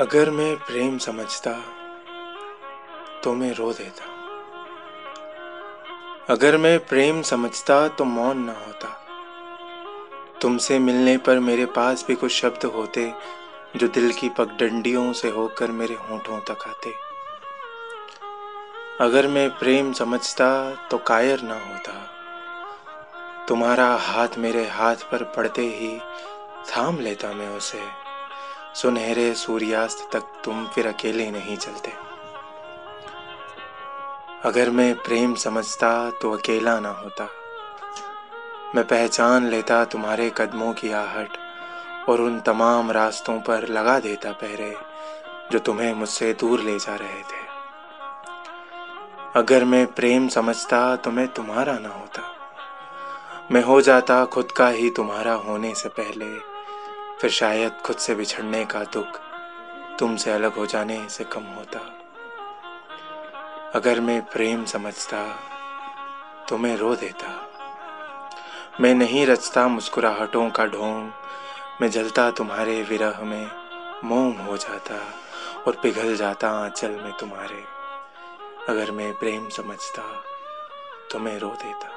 अगर मैं प्रेम समझता तो मैं रो देता। अगर मैं प्रेम समझता तो मौन ना होता। तुमसे मिलने पर मेरे पास भी कुछ शब्द होते, जो दिल की पगडंडियों से होकर मेरे होठों तक आते। अगर मैं प्रेम समझता तो कायर ना होता। तुम्हारा हाथ मेरे हाथ पर पड़ते ही थाम लेता मैं उसे। सुनहरे सूर्यास्त तक तुम फिर अकेले नहीं चलते। अगर मैं प्रेम समझता तो अकेला ना होता। मैं पहचान लेता तुम्हारे कदमों की आहट और उन तमाम रास्तों पर लगा देता पहरे जो तुम्हें मुझसे दूर ले जा रहे थे। अगर मैं प्रेम समझता तो मैं तुम्हारा ना होता। मैं हो जाता खुद का ही तुम्हारा होने से पहले। फिर शायद खुद से बिछड़ने का दुख तुमसे अलग हो जाने से कम होता। अगर मैं प्रेम समझता तो मैं रो देता। मैं नहीं रचता मुस्कुराहटों का ढोंग, मैं जलता तुम्हारे विरह में मोम हो जाता और पिघल जाता आंचल में तुम्हारे। अगर मैं प्रेम समझता तो मैं रो देता।